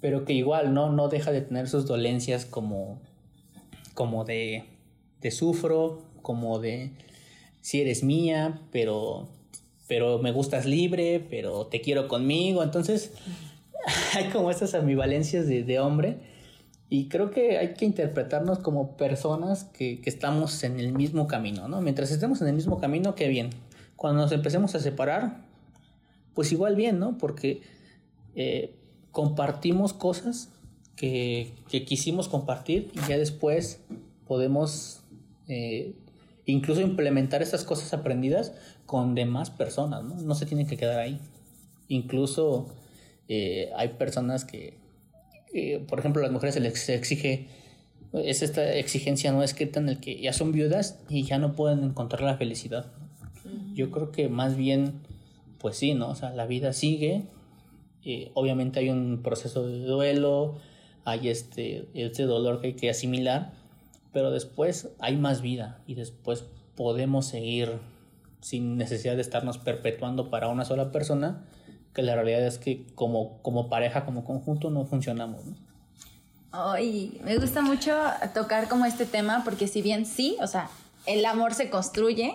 C: pero que igual no, no deja de tener sus dolencias como, como de, de sufro, como de si eres mía, pero, pero me gustas libre, pero te quiero conmigo. Entonces hay como estas ambivalencias de, hombre. Y creo que hay que interpretarnos como personas que, que, estamos en el mismo camino, ¿no? Mientras estemos en el mismo camino, qué bien. Cuando nos empecemos a separar, pues igual bien, ¿no? Porque eh, compartimos cosas que, que, quisimos compartir y ya después podemos eh, incluso implementar esas cosas aprendidas con demás personas, ¿no? No se tienen que quedar ahí. Incluso eh, hay personas que, eh, por ejemplo, a las mujeres se les exige, es esta exigencia no escrita en el que ya son viudas y ya no pueden encontrar la felicidad. Yo creo que más bien, pues sí, ¿no? O sea, la vida sigue. Eh, obviamente hay un proceso de duelo, hay este, este dolor que hay que asimilar, pero después hay más vida y después podemos seguir sin necesidad de estarnos perpetuando para una sola persona, que la realidad es que como, como pareja, como conjunto, no funcionamos. ¿no?
A: Ay, me gusta mucho tocar como este tema porque si bien sí, o sea, el amor se construye,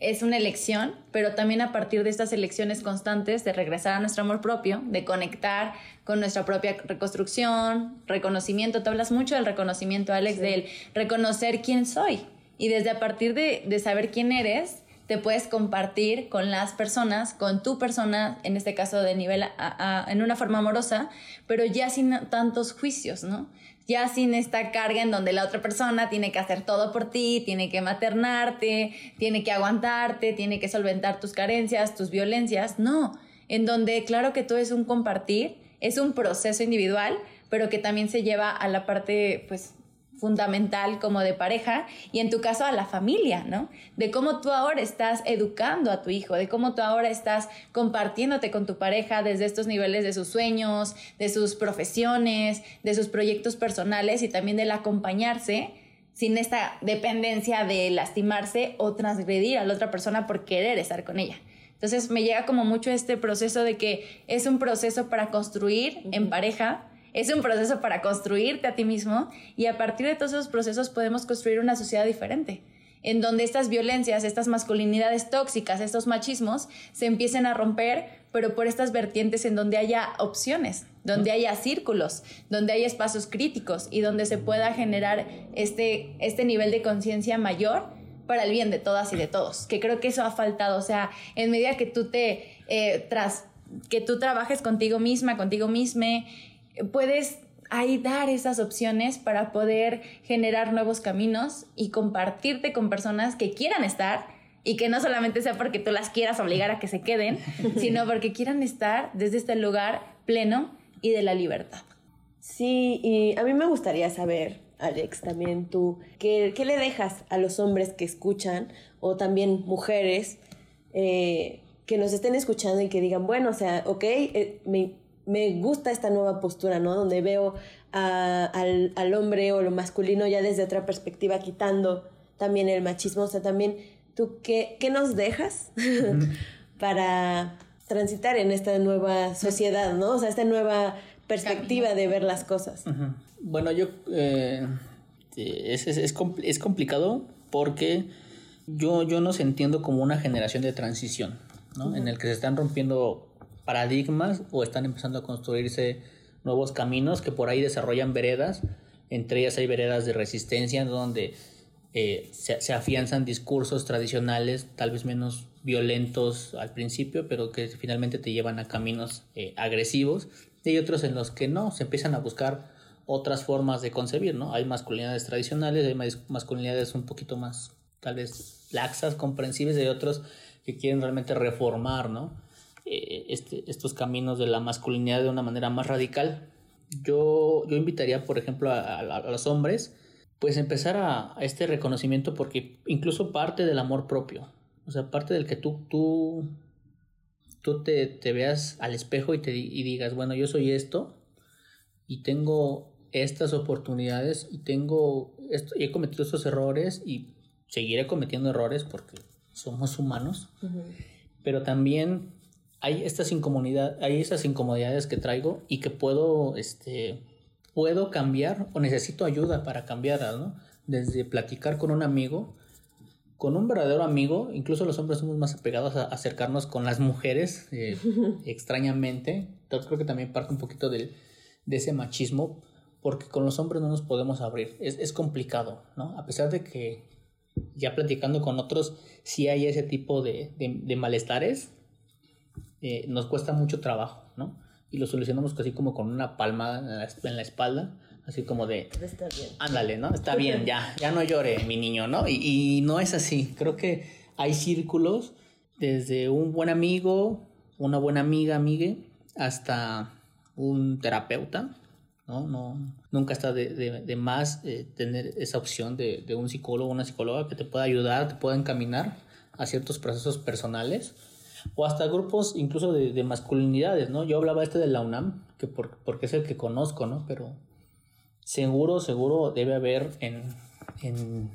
A: es una elección, pero también a partir de estas elecciones constantes de regresar a nuestro amor propio, de conectar con nuestra propia reconstrucción, reconocimiento. Te hablas mucho del reconocimiento, Alex, sí. del reconocer quién soy. Y desde a partir de, de saber quién eres, te puedes compartir con las personas, con tu persona, en este caso de nivel en una forma amorosa, pero ya sin tantos juicios, ¿no? Ya sin esta carga en donde la otra persona tiene que hacer todo por ti, tiene que maternarte, tiene que aguantarte, tiene que solventar tus carencias, tus violencias. No, en donde claro que todo es un compartir, es un proceso individual, pero que también se lleva a la parte, pues, fundamental como de pareja y en tu caso a la familia, ¿no? De cómo tú ahora estás educando a tu hijo, de cómo tú ahora estás compartiéndote con tu pareja desde estos niveles de sus sueños, de sus profesiones, de sus proyectos personales y también del acompañarse sin esta dependencia de lastimarse o transgredir a la otra persona por querer estar con ella. Entonces me llega como mucho este proceso de que es un proceso para construir en pareja, es un proceso para construirte a ti mismo y a partir de todos esos procesos podemos construir una sociedad diferente en donde estas violencias, estas masculinidades tóxicas, estos machismos se empiecen a romper, pero por estas vertientes en donde haya opciones, donde haya círculos, donde haya espacios críticos y donde se pueda generar este, este nivel de conciencia mayor para el bien de todas y de todos, que creo que eso ha faltado, o sea, en medida que tú te, eh, tras, que tú trabajes contigo misma, contigo misma, puedes ahí dar esas opciones para poder generar nuevos caminos y compartirte con personas que quieran estar y que no solamente sea porque tú las quieras obligar a que se queden, sino porque quieran estar desde este lugar pleno y de la libertad.
B: Sí, y a mí me gustaría saber, Alex, también tú, ¿qué, qué le dejas a los hombres que escuchan o también mujeres eh, que nos estén escuchando y que digan, bueno, o sea, ok, eh, me, me gusta esta nueva postura, ¿no? Donde veo al, al, hombre o lo masculino ya desde otra perspectiva, quitando también el machismo. O sea, también, ¿tú qué, qué nos dejas para transitar en esta nueva sociedad, ¿no? O sea, esta nueva perspectiva de ver las cosas.
C: Bueno, yo... Eh, es, es, es, es, complicado porque yo, yo nos entiendo como una generación de transición, ¿no? En el que se están rompiendo paradigmas o están empezando a construirse nuevos caminos que por ahí desarrollan veredas. Entre ellas hay veredas de resistencia donde eh, se, afianzan discursos tradicionales, tal vez menos violentos al principio, pero que finalmente te llevan a caminos eh, agresivos. Y hay otros en los que no, se empiezan a buscar otras formas de concebir, ¿no? Hay masculinidades tradicionales, hay masculinidades un poquito más, tal vez, laxas, comprensibles, hay otros que quieren realmente reformar, ¿no? Eh, este, estos caminos de la masculinidad de una manera más radical. Yo, yo invitaría, por ejemplo, a, los hombres, pues empezar a, este reconocimiento porque incluso parte del amor propio, o sea, parte del que tú, tú, tú te, te veas al espejo y, te, y digas, bueno, yo soy esto y tengo estas oportunidades y tengo esto, y he cometido estos errores y seguiré cometiendo errores porque somos humanos, pero también hay estas incomodidades, hay esas incomodidades que traigo y que puedo, este, puedo cambiar o necesito ayuda para cambiarlas, ¿no? Desde platicar con un amigo, con un verdadero amigo, incluso los hombres somos más apegados a acercarnos con las mujeres, eh, extrañamente. Entonces creo que también parte un poquito de, de ese machismo, porque con los hombres no nos podemos abrir. Es, es complicado, ¿no? A pesar de que ya platicando con otros, sí hay ese tipo de, de, de malestares, eh, nos cuesta mucho trabajo, ¿no? Y lo solucionamos casi como con una palma en la, espalda, así como de,
B: Está bien.
C: ándale, ¿no? Está bien, ya, ya no llore, mi niño, ¿no? Y, y no es así, creo que hay círculos desde un buen amigo, una buena amiga, amigue, hasta un terapeuta, ¿no? no nunca está de, de, de más eh, tener esa opción de, de, un psicólogo o una psicóloga que te pueda ayudar, te pueda encaminar a ciertos procesos personales o hasta grupos incluso de, de masculinidades, ¿no? Yo hablaba este de la UNAM, que por, porque es el que conozco, ¿no? Pero seguro, seguro debe haber en, en,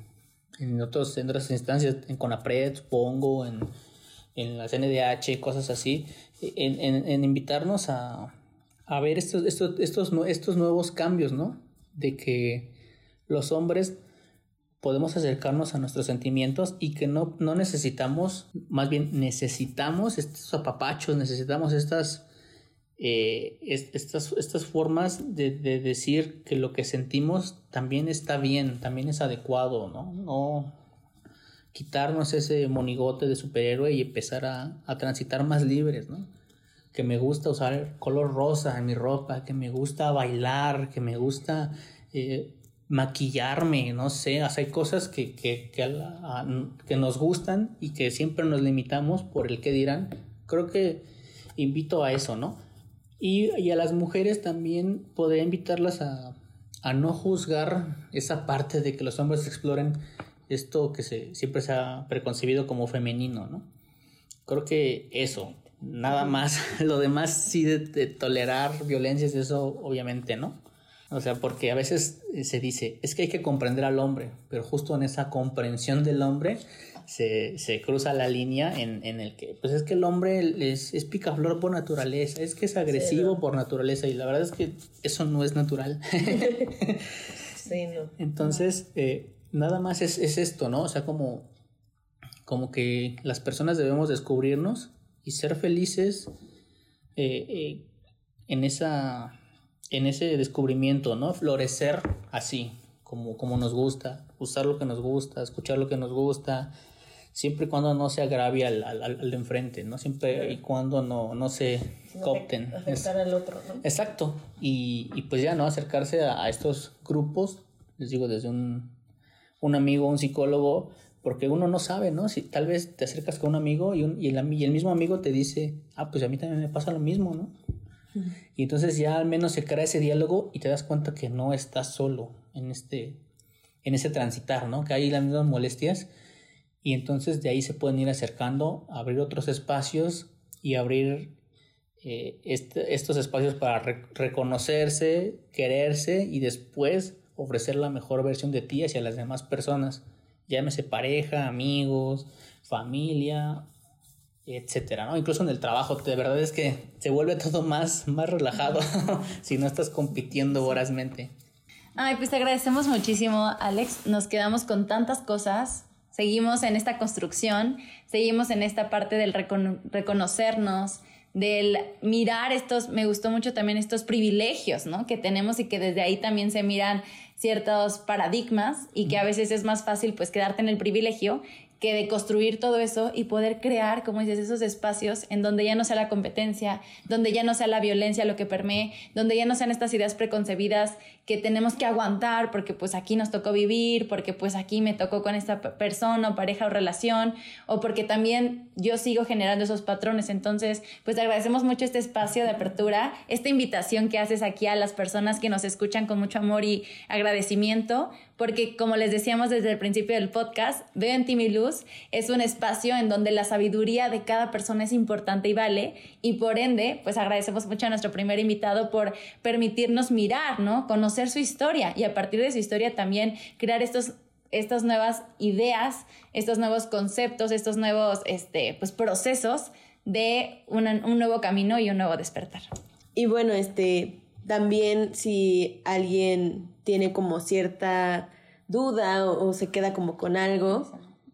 C: en, otros, en otras instancias, en CONAPRED, supongo, en, en la CNDH, cosas así, en, en, en invitarnos a, a ver estos, estos, estos, estos nuevos cambios, ¿no? De que los hombres podemos acercarnos a nuestros sentimientos y que no, no necesitamos, más bien necesitamos estos apapachos, necesitamos estas, eh, estas, estas formas de, de, decir que lo que sentimos también está bien, también es adecuado, ¿no? No quitarnos ese monigote de superhéroe y empezar a, a transitar más libres, ¿no? Que me gusta usar color rosa en mi ropa, que me gusta bailar, que me gusta... Eh, maquillarme, no sé, hacer cosas que, que, que, nos gustan y que siempre nos limitamos por el que dirán. Creo que invito a eso, ¿no? Y, y a las mujeres también podría invitarlas a, a, no juzgar esa parte de que los hombres exploren esto que se, siempre se ha preconcebido como femenino, ¿no? Creo que eso, nada más, lo demás sí de, de tolerar violencias, eso obviamente, ¿no? O sea, porque a veces eh, se dice, es que hay que comprender al hombre, pero justo en esa comprensión del hombre se, se cruza la línea en, en, el que, pues es que el hombre es, es picaflor por naturaleza, es que es agresivo por naturaleza y la verdad es que eso no es natural.
B: sí, no.
C: Entonces, eh, nada más es, es, esto, ¿no? O sea, como, como que las personas debemos descubrirnos y ser felices eh, eh, en, esa, en ese descubrimiento, ¿no? Florecer así, como, como nos gusta, usar lo que nos gusta, escuchar lo que nos gusta, siempre y cuando no se agravie al, al, al de enfrente, ¿no? Siempre y cuando no, no se copten.
B: Afectar al otro, ¿no?
C: Exacto. Y, y, pues ya, ¿no? Acercarse a, a, estos grupos, les digo, desde un, un amigo, un psicólogo, porque uno no sabe, ¿no? Si tal vez te acercas con un amigo y, un, y, el, y el mismo amigo te dice, ah, pues a mí también me pasa lo mismo, ¿no? Y entonces ya al menos se crea ese diálogo y te das cuenta que no estás solo en este en ese transitar, ¿no? Que hay las mismas molestias y entonces de ahí se pueden ir acercando, abrir otros espacios y abrir este, estos espacios para re reconocerse, quererse y después ofrecer la mejor versión de ti hacia las demás personas, llámese pareja, amigos, familia, etcétera, ¿no? Incluso en el trabajo, de verdad es que se vuelve todo más, más relajado si no estás compitiendo vorazmente.
A: Ay, pues te agradecemos muchísimo, Alex. Nos quedamos con tantas cosas. Seguimos en esta construcción, seguimos en esta parte del recono reconocernos, del mirar estos, me gustó mucho también estos privilegios, ¿no? Que tenemos y que desde ahí también se miran ciertos paradigmas y que a veces es más fácil pues quedarte en el privilegio que de construir todo eso y poder crear, como dices, esos espacios en donde ya no sea la competencia, donde ya no sea la violencia lo que permee, donde ya no sean estas ideas preconcebidas que tenemos que aguantar porque pues aquí nos tocó vivir, porque pues aquí me tocó con esta persona o pareja o relación, o porque también yo sigo generando esos patrones. Entonces, pues agradecemos mucho este espacio de apertura, esta invitación que haces aquí a las personas que nos escuchan con mucho amor y agradecimiento, porque como les decíamos desde el principio del podcast, Veo en ti mi luz es un espacio en donde la sabiduría de cada persona es importante y vale, y por ende, pues agradecemos mucho a nuestro primer invitado por permitirnos mirar, ¿no? Conocer su historia y a partir de su historia también crear estos estas nuevas ideas, estos nuevos conceptos, estos nuevos este, pues, procesos de una, un nuevo camino y un nuevo despertar.
B: Y bueno, este, también si alguien tiene como cierta duda o, o se queda como con algo,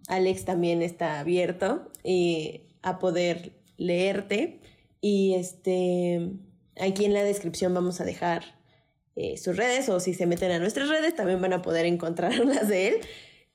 B: Alex también está abierto y a poder leerte. Y este, aquí en la descripción vamos a dejar eh, sus redes o si se meten a nuestras redes también van a poder encontrar unas de él.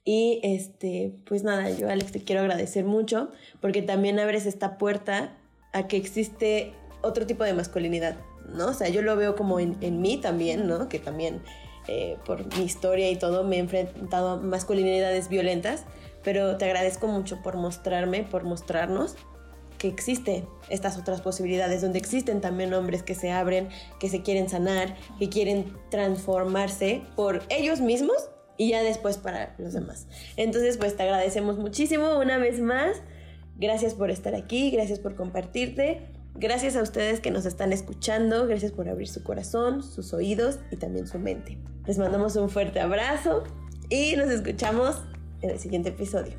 B: Y este, pues nada, yo Alex te quiero agradecer mucho porque también abres esta puerta a que existe otro tipo de masculinidad, ¿no? O sea, yo lo veo como en, en mí también, ¿no? Que también eh, por mi historia y todo me he enfrentado a masculinidades violentas, pero te agradezco mucho por mostrarme, por mostrarnos que existen estas otras posibilidades, donde existen también hombres que se abren, que se quieren sanar, que quieren transformarse por ellos mismos y ya después para los demás. Entonces, pues te agradecemos muchísimo una vez más. Gracias por estar aquí, gracias por compartirte. Gracias a ustedes que nos están escuchando, gracias por abrir su corazón, sus oídos y también su mente. Les mandamos un fuerte abrazo y nos escuchamos en el siguiente episodio.